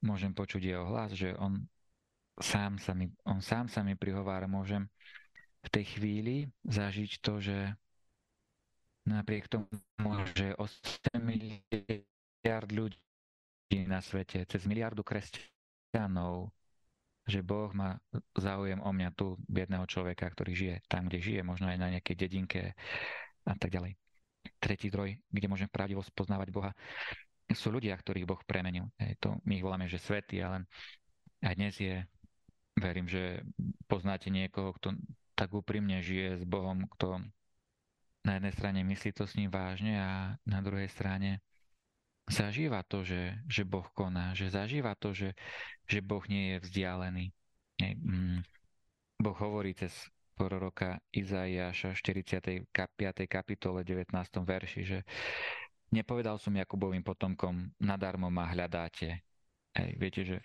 môžem počuť jeho hlas, že on sám sa mi, on sám sa mi prihovára, môžem v tej chvíli zažiť to, že napriek tomu, že 8 miliard ľudí na svete, cez miliardu kresťanov, že Boh má záujem o mňa tu, biedného človeka, ktorý žije tam, kde žije, možno aj na nejakej dedinke a tak ďalej. Tretí zdroj, kde môžem pravdivo spoznávať Boha, sú ľudia, ktorých Boh premenil. To my ich voláme, že svety, ale aj dnes je verím, že poznáte niekoho, kto tak úprimne žije s Bohom, kto na jednej strane myslí to s ním vážne a na druhej strane zažíva to, že, že Boh koná, že zažíva to, že, že Boh nie je vzdialený. Mm. Boh hovorí cez proroka Izaiáša 45. kapitole 19. verši, že nepovedal som Jakubovým potomkom, nadarmo ma hľadáte. Hej, viete, že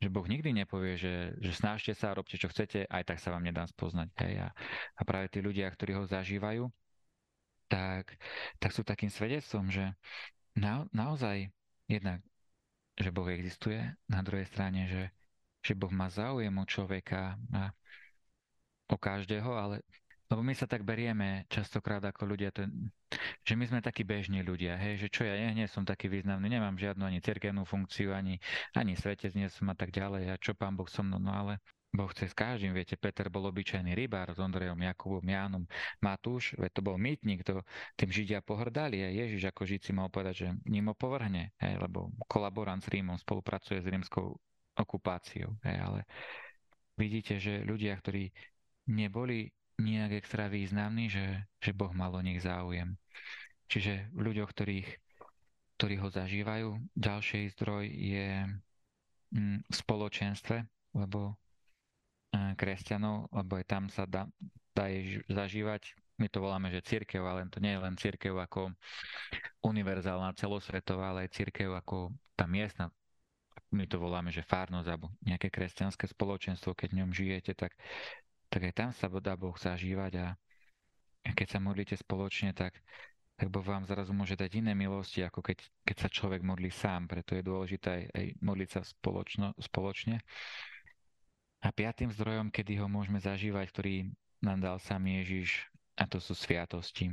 že Boh nikdy nepovie, že, že snažte sa, robte čo chcete, aj tak sa vám nedá spoznať. Hej. A, a práve tí ľudia, ktorí ho zažívajú, tak, tak sú takým svedectvom, že na, naozaj jednak, že Boh existuje, na druhej strane, že, že Boh má záujem o človeka a o každého, ale lebo my sa tak berieme častokrát ako ľudia, to, že my sme takí bežní ľudia, hej, že čo ja, ja nie som taký významný, nemám žiadnu ani cirkevnú funkciu, ani, ani svetec nie som a tak ďalej, a čo pán Boh so mnou, no ale Boh chce s každým, viete, Peter bol obyčajný rybár s Ondrejom, Jakubom, Jánom, Matúš, veď to bol mýtnik, to tým Židia pohrdali a Ježiš ako Žid si mal povedať, že ním ho povrhne, hej, lebo kolaborant s Rímom spolupracuje s rímskou okupáciou, hej, ale vidíte, že ľudia, ktorí neboli nejak extra významný, že, že Boh mal o nich záujem. Čiže v ľuďoch, ktorých, ktorí ho zažívajú, ďalší zdroj je mm, v spoločenstve, lebo e, kresťanov, lebo aj tam sa dá, dá zažívať. My to voláme, že církev, ale to nie je len církev ako univerzálna, celosvetová, ale aj církev ako tá miestna my to voláme, že fárnosť alebo nejaké kresťanské spoločenstvo, keď v ňom žijete, tak tak aj tam sa dá Boh zažívať a keď sa modlíte spoločne, tak, tak Boh vám zrazu môže dať iné milosti, ako keď, keď sa človek modlí sám, preto je dôležité aj, aj modliť sa spoločno, spoločne. A piatým zdrojom, kedy ho môžeme zažívať, ktorý nám dal sám Ježiš, a to sú sviatosti.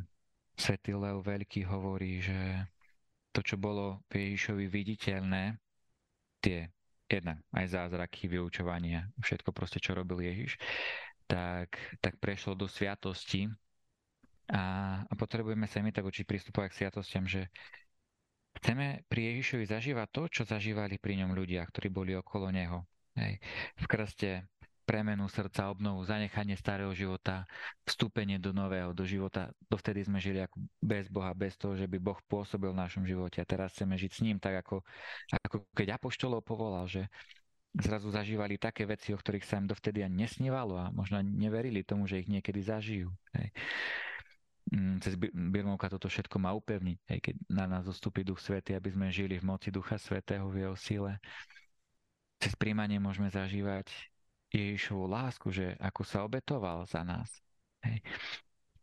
Svetý Leo Veľký hovorí, že to, čo bolo v Ježišovi viditeľné, tie jednak aj zázraky, vyučovania, všetko proste, čo robil Ježiš, tak, tak prešlo do sviatosti a, a potrebujeme sa my tak učiť pristupovať k sviatostiam, že chceme pri Ježišovi zažívať to, čo zažívali pri ňom ľudia, ktorí boli okolo neho. Hej. V krste premenu srdca, obnovu, zanechanie starého života, vstúpenie do nového, do života. Dovtedy sme žili ako bez Boha, bez toho, že by Boh pôsobil v našom živote. A teraz chceme žiť s ním tak, ako, ako keď Apoštolov povolal, že zrazu zažívali také veci, o ktorých sa im dovtedy ani nesnívalo a možno neverili tomu, že ich niekedy zažijú. Hej. Mm, cez Birmovka toto všetko má upevniť, hej, keď na nás zostupí Duch Svety, aby sme žili v moci Ducha Svetého, v jeho sile. Cez príjmanie môžeme zažívať Ježišovú lásku, že ako sa obetoval za nás. Hej.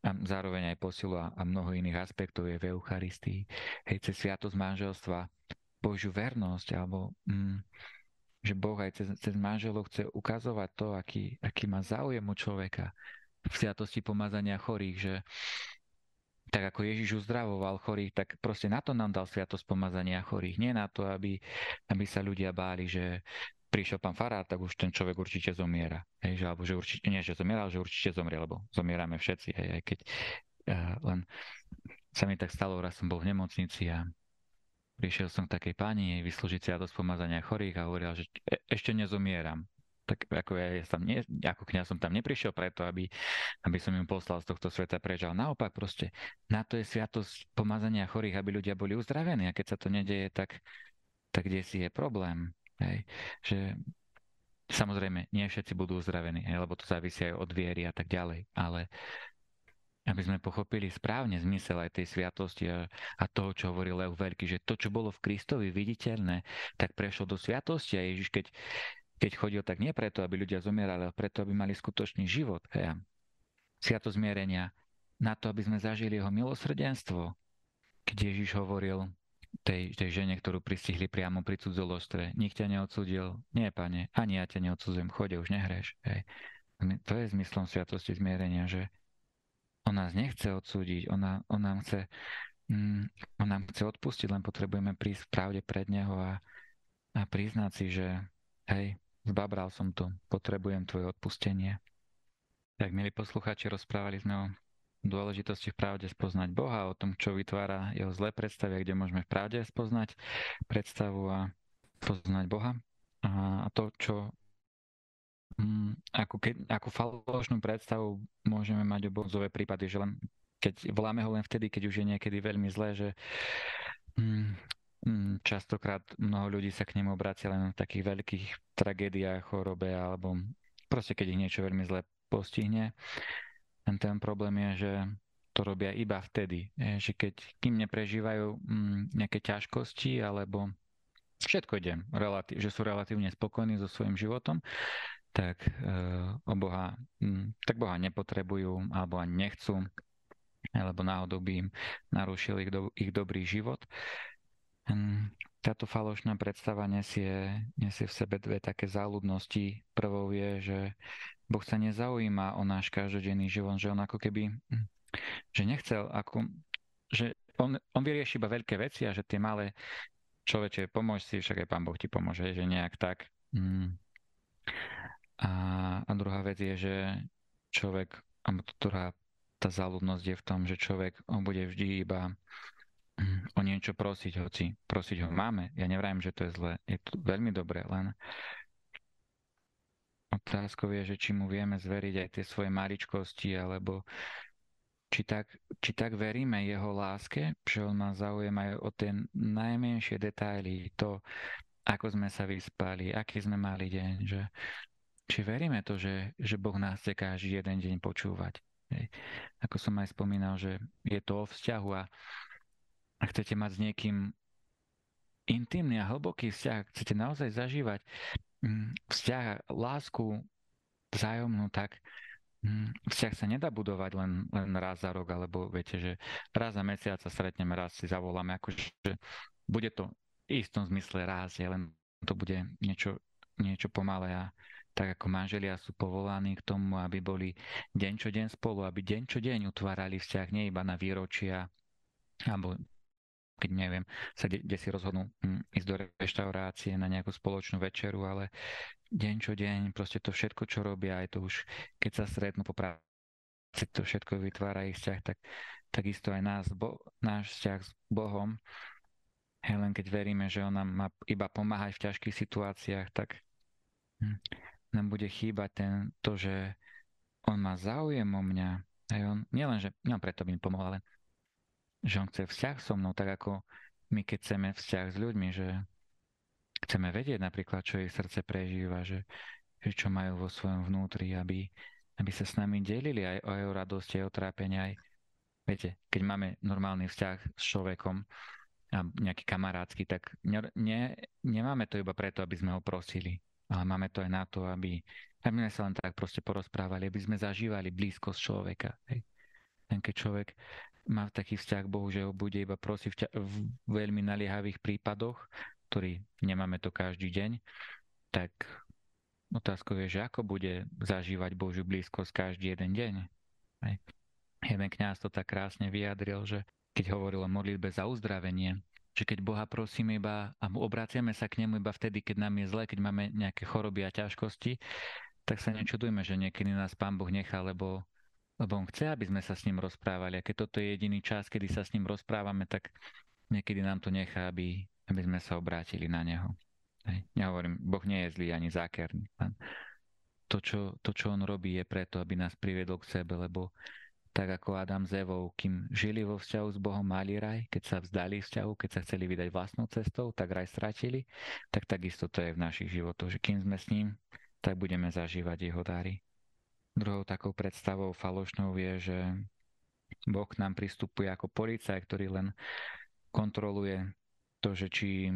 A zároveň aj posilu a mnoho iných aspektov je v Eucharistii. Hej, cez sviatosť manželstva, Božiu vernosť, alebo mm, že Boh aj cez, cez manželov chce ukazovať to, aký, aký má záujem u človeka v sviatosti pomazania chorých, že tak ako Ježiš uzdravoval chorých, tak proste na to nám dal sviatosť pomazania chorých. Nie na to, aby, aby sa ľudia báli, že prišiel pán Farár, tak už ten človek určite zomiera. Hej, že, alebo že určite, nie, že zomiera, ale že určite zomrie, lebo zomierame všetci. Hej, aj keď uh, len sa mi tak stalo, raz som bol v nemocnici a prišiel som k takej pani, jej vyslúžiť dosť pomazania chorých a hovorila, že e- ešte nezomieram. Tak ako ja, ja som nie, ako kňaz som tam neprišiel preto, aby, aby som im poslal z tohto sveta preč, ale naopak proste na to je sviatosť pomazania chorých, aby ľudia boli uzdravení a keď sa to nedeje, tak, tak kde si je problém. Hej. Že samozrejme, nie všetci budú uzdravení, lebo to závisí aj od viery a tak ďalej, ale aby sme pochopili správne zmysel aj tej sviatosti a, a toho, čo hovoril Leo Veľký, že to, čo bolo v Kristovi viditeľné, tak prešlo do sviatosti a Ježiš, keď, keď chodil, tak nie preto, aby ľudia zomierali, ale preto, aby mali skutočný život. Hej. Sviatosť zmierenia na to, aby sme zažili jeho milosrdenstvo. Keď Ježiš hovoril, tej, tej žene, ktorú pristihli priamo pri cudzoložstve. Nik ťa neodsudil. Nie, pane, ani ja ťa neodsudzujem. Chode, už nehreš. Hej. To je zmyslom sviatosti zmierenia, že on nás nechce odsúdiť, on, on nám chce mm, on nám chce odpustiť, len potrebujeme prísť v pravde pred Neho a, a priznať si, že hej, zbabral som to, potrebujem tvoje odpustenie. Tak, milí poslucháči, rozprávali sme o dôležitosti v pravde spoznať Boha, o tom, čo vytvára jeho zlé predstavy, kde môžeme v pravde spoznať predstavu a poznať Boha. A to, čo ako, keď, ako falošnú predstavu môžeme mať o Bohu prípady, že len keď voláme ho len vtedy, keď už je niekedy veľmi zlé, že mm, mm, častokrát mnoho ľudí sa k nemu obracia len v takých veľkých tragédiách, chorobe alebo proste keď ich niečo veľmi zlé postihne. Ten, ten problém je, že to robia iba vtedy, že keď kým neprežívajú mm, nejaké ťažkosti alebo všetko ide, že sú relatívne spokojní so svojím životom, tak uh, o Boha, mm, tak Boha nepotrebujú alebo ani nechcú, alebo náhodou by im narušil ich, do, ich dobrý život. Táto falošná predstava nesie, nesie v sebe dve také záľudnosti. Prvou je, že Boh sa nezaujíma o náš každodenný život, že on ako keby, hm, že nechcel, ako, že on, on vyrieši iba veľké veci a že tie malé človeče, pomôž si, však aj Pán Boh ti pomôže, že nejak tak. Mm. A, a druhá vec je, že človek, ktorá tá záľudnosť je v tom, že človek on bude vždy iba hm, o niečo prosiť, hoci prosiť ho máme. Ja nevrajím, že to je zlé. Je to veľmi dobré, len Otázkou je, že či mu vieme zveriť aj tie svoje maličkosti, alebo či tak, či tak veríme jeho láske, že on má záujem aj o tie najmenšie detaily, to, ako sme sa vyspali, aký sme mali deň, že či veríme to, že, že Boh nás chce každý jeden deň počúvať. Ako som aj spomínal, že je to o vzťahu a, a chcete mať s niekým intimný a hlboký vzťah, chcete naozaj zažívať Mm, vzťah, lásku vzájomnú, tak mm, vzťah sa nedá budovať len, len raz za rok, alebo viete, že raz za mesiac sa stretneme, raz si zavoláme, akože bude to v istom zmysle raz, len to bude niečo, niečo pomalé a tak ako manželia sú povolaní k tomu, aby boli deň čo deň spolu, aby deň čo deň utvárali vzťah nie iba na výročia alebo keď neviem, sa kde, kde si rozhodnú hm, ísť do reštaurácie na nejakú spoločnú večeru, ale deň čo deň, proste to všetko, čo robia, aj to už, keď sa stretnú po práci, to všetko vytvára ich vzťah, tak takisto aj nás, bo, náš vzťah s Bohom, len keď veríme, že On nám má iba pomáhať v ťažkých situáciách, tak hm, nám bude chýbať ten, to, že On má záujem o mňa, aj on, nielen, že nielen preto by mi pomohol, ale že on chce vzťah so mnou, tak ako my keď chceme vzťah s ľuďmi, že chceme vedieť napríklad, čo ich srdce prežíva, že, že čo majú vo svojom vnútri, aby, aby sa s nami delili aj o jeho radosti, aj o trápení, aj viete, keď máme normálny vzťah s človekom, a nejaký kamarádsky, tak ne, nemáme to iba preto, aby sme ho prosili, ale máme to aj na to, aby, aby sme sa len tak proste porozprávali, aby sme zažívali blízkosť človeka. Hej. Len keď človek má taký vzťah k Bohu, že ho bude iba prosiť v, ťa- v veľmi naliehavých prípadoch, ktorý nemáme to každý deň, tak otázkou je, že ako bude zažívať Božiu blízkosť každý jeden deň. Hej. Jeden kňaz to tak krásne vyjadril, že keď hovoril o modlitbe za uzdravenie, že keď Boha prosíme iba a obraciame sa k nemu iba vtedy, keď nám je zle, keď máme nejaké choroby a ťažkosti, tak sa nečudujme, že niekedy nás Pán Boh nechá, lebo lebo on chce, aby sme sa s ním rozprávali. A keď toto je jediný čas, kedy sa s ním rozprávame, tak niekedy nám to nechá, aby, aby sme sa obrátili na neho. Hej. Ja hovorím, Boh nie je zlý ani zákerný. To čo, to, čo on robí, je preto, aby nás priviedol k sebe, lebo tak ako Adam s Evou, kým žili vo vzťahu s Bohom, mali raj, keď sa vzdali vzťahu, keď sa chceli vydať vlastnou cestou, tak raj stratili, tak takisto to je v našich životoch, že kým sme s ním, tak budeme zažívať jeho dary. Druhou takou predstavou falošnou je, že Boh k nám pristupuje ako policaj, ktorý len kontroluje to, že či,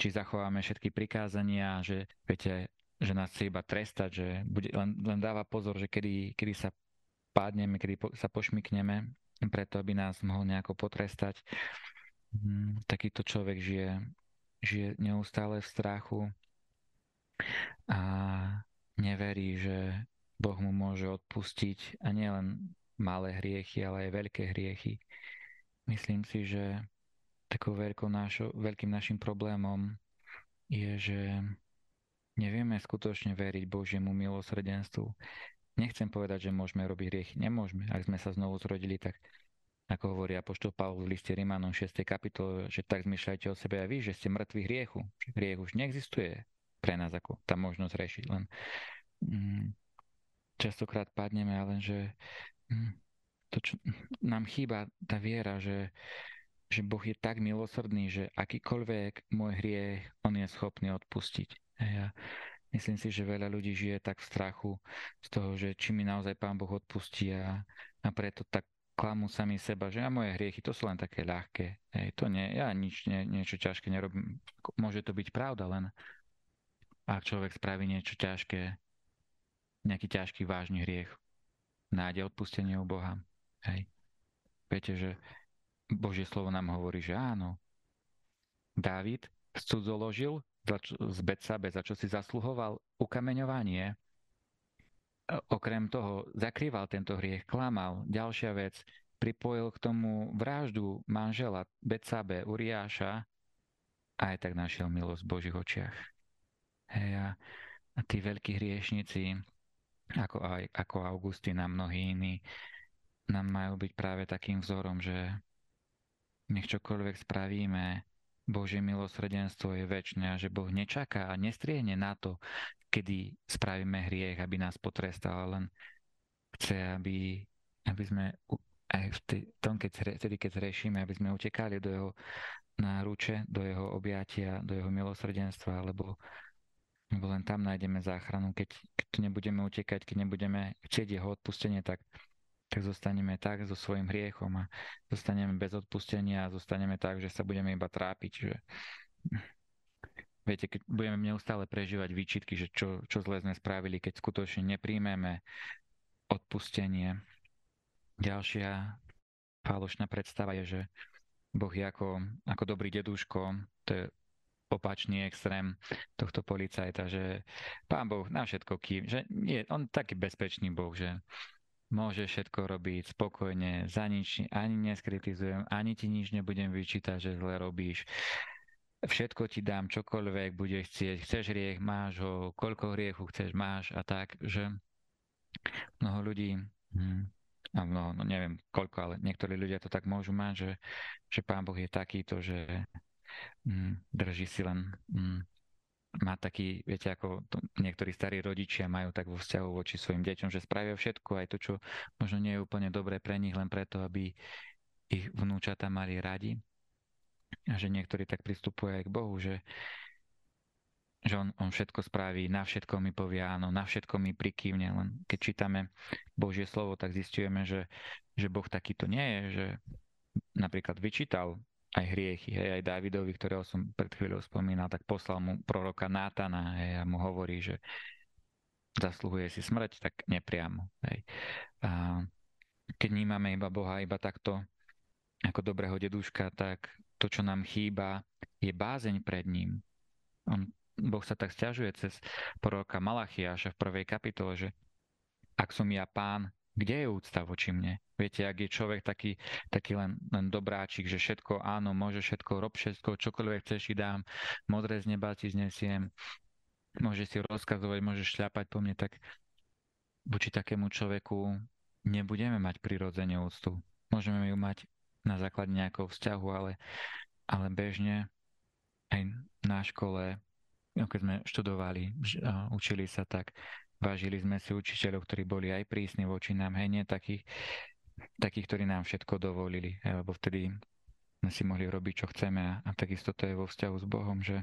či zachováme všetky prikázania, že viete, že nás chce iba trestať, že bude, len, len dáva pozor, že kedy, kedy sa pádneme, kedy sa pošmikneme, preto aby nás mohol nejako potrestať. Hmm, takýto človek žije, žije neustále v strachu a neverí, že Boh mu môže odpustiť a nielen malé hriechy, ale aj veľké hriechy. Myslím si, že takou našo, veľkým našim problémom je, že nevieme skutočne veriť Božiemu milosrdenstvu. Nechcem povedať, že môžeme robiť hriechy. Nemôžeme. Ak sme sa znovu zrodili, tak ako hovorí Apoštol Pavol v liste Rimanom 6. kapitole, že tak zmyšľajte o sebe aj vy, že ste mŕtvi hriechu. Hriech už neexistuje pre nás ako tá možnosť rešiť. Len mm, častokrát padneme, ale že hm, to, čo, nám chýba tá viera, že, že Boh je tak milosrdný, že akýkoľvek môj hriech, On je schopný odpustiť. A ja myslím si, že veľa ľudí žije tak v strachu z toho, že či mi naozaj Pán Boh odpustí a, a preto tak klamú sami seba, že a moje hriechy, to sú len také ľahké. Hej, to nie, ja nič, nie, niečo ťažké nerobím. Môže to byť pravda, len ak človek spraví niečo ťažké, nejaký ťažký, vážny hriech, nájde odpustenie u Boha. Hej. Viete, že Božie slovo nám hovorí, že áno. Dávid cudzoložil z Betsabe, za čo si zasluhoval ukameňovanie. Okrem toho zakrýval tento hriech, klamal. Ďalšia vec, pripojil k tomu vraždu manžela Betsabe, Uriáša a aj tak našiel milosť v Božích očiach. Hej, a tí veľkí hriešnici, ako, aj, ako Augustín a mnohí iní, nám majú byť práve takým vzorom, že nech čokoľvek spravíme, Božie milosrdenstvo je väčšie a že Boh nečaká a nestriehne na to, kedy spravíme hriech, aby nás potrestal, len chce, aby, aby sme aj v tom, keď, vtedy, keď zrešíme, aby sme utekali do jeho náruče, do jeho objatia, do jeho milosrdenstva, lebo lebo len tam nájdeme záchranu. Keď, keď nebudeme utekať, keď nebudeme chcieť jeho odpustenie, tak, tak zostaneme tak so svojím hriechom a zostaneme bez odpustenia a zostaneme tak, že sa budeme iba trápiť. Že... Viete, keď budeme neustále prežívať výčitky, že čo, čo zle sme spravili, keď skutočne nepríjmeme odpustenie. Ďalšia falošná predstava je, že Boh je ako, ako dobrý deduško, to je opačný extrém tohto policajta, že pán Boh na všetko kým, že je on taký bezpečný Boh, že môže všetko robiť spokojne, za nič ani neskritizujem, ani ti nič nebudem vyčítať, že zle robíš. Všetko ti dám, čokoľvek budeš chcieť. Chceš hriech, máš ho, koľko hriechu chceš, máš a tak, že mnoho ľudí, hm, a mnoho, no neviem koľko, ale niektorí ľudia to tak môžu mať, že, že Pán Boh je takýto, že hm, drží si len hm, má taký, viete, ako to, niektorí starí rodičia majú tak vo vzťahu voči svojim deťom, že spravia všetko, aj to, čo možno nie je úplne dobré pre nich, len preto, aby ich vnúčata mali radi. A že niektorí tak pristupujú aj k Bohu, že, že on, on všetko spraví, na všetko mi povie áno, na všetko mi prikývne, len keď čítame Božie slovo, tak zistujeme, že, že Boh takýto nie je, že napríklad vyčítal aj hriechy, hej, aj Davidovi, ktorého som pred chvíľou spomínal, tak poslal mu proroka Nátana hej, a mu hovorí, že zasluhuje si smrť, tak nepriamo. Hej. A keď vnímame iba Boha iba takto ako dobrého deduška, tak to, čo nám chýba, je bázeň pred ním. On, boh sa tak stiažuje cez proroka Malachiaša v prvej kapitole, že ak som ja pán, kde je úcta voči mne? Viete, ak je človek taký, taký len, len dobráčik, že všetko áno, môže všetko, rob všetko, čokoľvek chceš, si dám, modré z neba ti znesiem, môže si rozkazovať, môže šľapať po mne, tak voči takému človeku nebudeme mať prirodzene úctu. Môžeme ju mať na základe nejakého vzťahu, ale, ale bežne aj na škole, keď sme študovali, učili sa tak, Vážili sme si učiteľov, ktorí boli aj prísni voči nám, hej, nie takých, takých, ktorí nám všetko dovolili, lebo vtedy sme si mohli robiť, čo chceme a, a takisto to je vo vzťahu s Bohom, že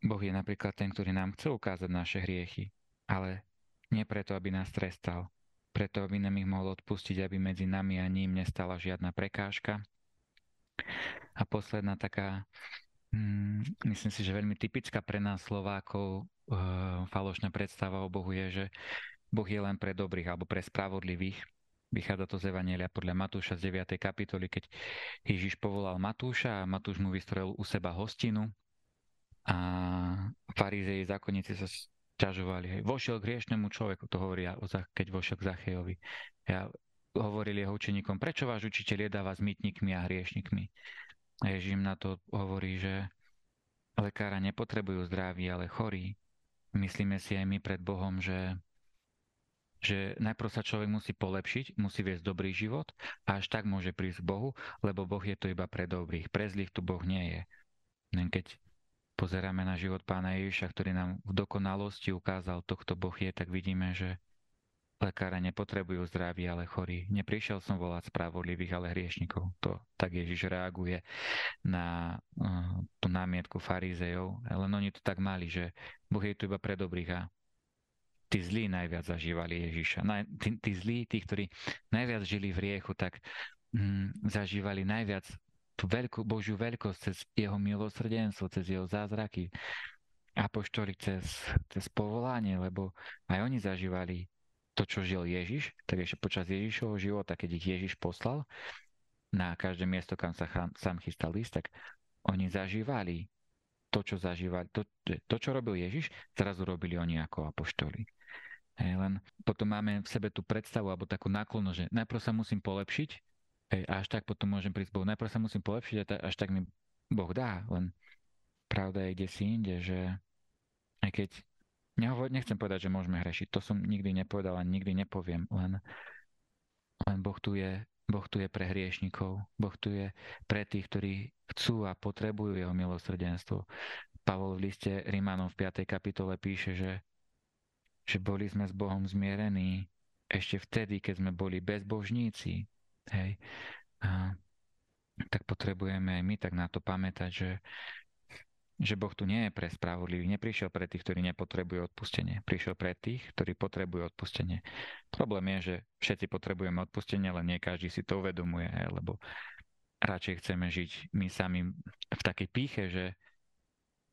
Boh je napríklad ten, ktorý nám chce ukázať naše hriechy, ale nie preto, aby nás trestal, preto, aby nám ich mohol odpustiť, aby medzi nami a ním nestala žiadna prekážka. A posledná taká Mm, myslím si, že veľmi typická pre nás Slovákov uh, falošná predstava o Bohu je, že Boh je len pre dobrých alebo pre spravodlivých. Vychádza to z Evanielia podľa Matúša z 9. kapitoly, keď Ježiš povolal Matúša a Matúš mu vystrojil u seba hostinu a farizei zákonníci sa ťažovali. Hej. Vošiel k hriešnemu človeku, to hovoria, keď vošiel k Zachejovi. Ja hovorili jeho učeníkom, prečo váš učiteľ jedáva s mytníkmi a hriešnikmi? A Ježím na to hovorí, že lekára nepotrebujú zdraví, ale chorí. Myslíme si aj my pred Bohom, že, že najprv sa človek musí polepšiť, musí viesť dobrý život a až tak môže prísť k Bohu, lebo Boh je to iba pre dobrých. Pre zlých tu Boh nie je. Keď pozeráme na život pána Ježiša, ktorý nám v dokonalosti ukázal to, kto Boh je, tak vidíme, že Lekára nepotrebujú zdraví, ale chorí. Neprišiel som volať spravodlivých, ale hriešnikov. To tak Ježiš reaguje na uh, tú námietku farizejov. Len oni to tak mali, že Boh je tu iba pre dobrých a tí zlí najviac zažívali Ježiša. Na, tí, tí zlí, tí, ktorí najviac žili v riechu, tak mm, zažívali najviac tú veľkú Božiu veľkosť cez jeho milosrdenstvo, cez jeho zázraky. Apoštoli cez, cez povolanie, lebo aj oni zažívali to, čo žil Ježiš, tak ešte počas Ježišovho života, keď ich Ježiš poslal na každé miesto, kam sa sám chystal ísť, tak oni zažívali to, čo zažívali, to, to, čo robil Ježiš, zrazu robili oni ako apoštoli. Hej, len potom máme v sebe tú predstavu alebo takú náklonnosť, že najprv sa musím polepšiť hej, a až tak potom môžem prísť Bohu. Najprv sa musím polepšiť a až tak mi Boh dá. Len pravda je kde si inde, že aj keď Nehovor, nechcem povedať, že môžeme hrešiť. To som nikdy nepovedal a nikdy nepoviem. Len, len boh, tu je, boh tu je pre hriešnikov. Boh tu je pre tých, ktorí chcú a potrebujú jeho milosrdenstvo. Pavol v liste Rímanom v 5. kapitole píše, že, že boli sme s Bohom zmierení ešte vtedy, keď sme boli bezbožníci. Hej. A, tak potrebujeme aj my tak na to pamätať, že, že Boh tu nie je pre spravodlivých, neprišiel pre tých, ktorí nepotrebujú odpustenie. Prišiel pre tých, ktorí potrebujú odpustenie. Problém je, že všetci potrebujeme odpustenie, ale nie každý si to uvedomuje, lebo radšej chceme žiť my sami v takej píche, že,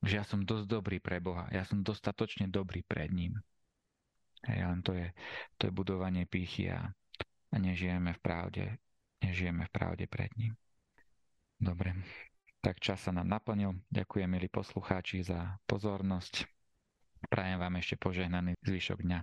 že ja som dosť dobrý pre Boha, ja som dostatočne dobrý pred ním. Hej, len to je, to je budovanie pýchy a, a nežijeme v pravde, nežijeme v pravde pred ním. Dobre, tak čas sa nám naplnil. Ďakujem, milí poslucháči, za pozornosť. Prajem vám ešte požehnaný zvyšok dňa.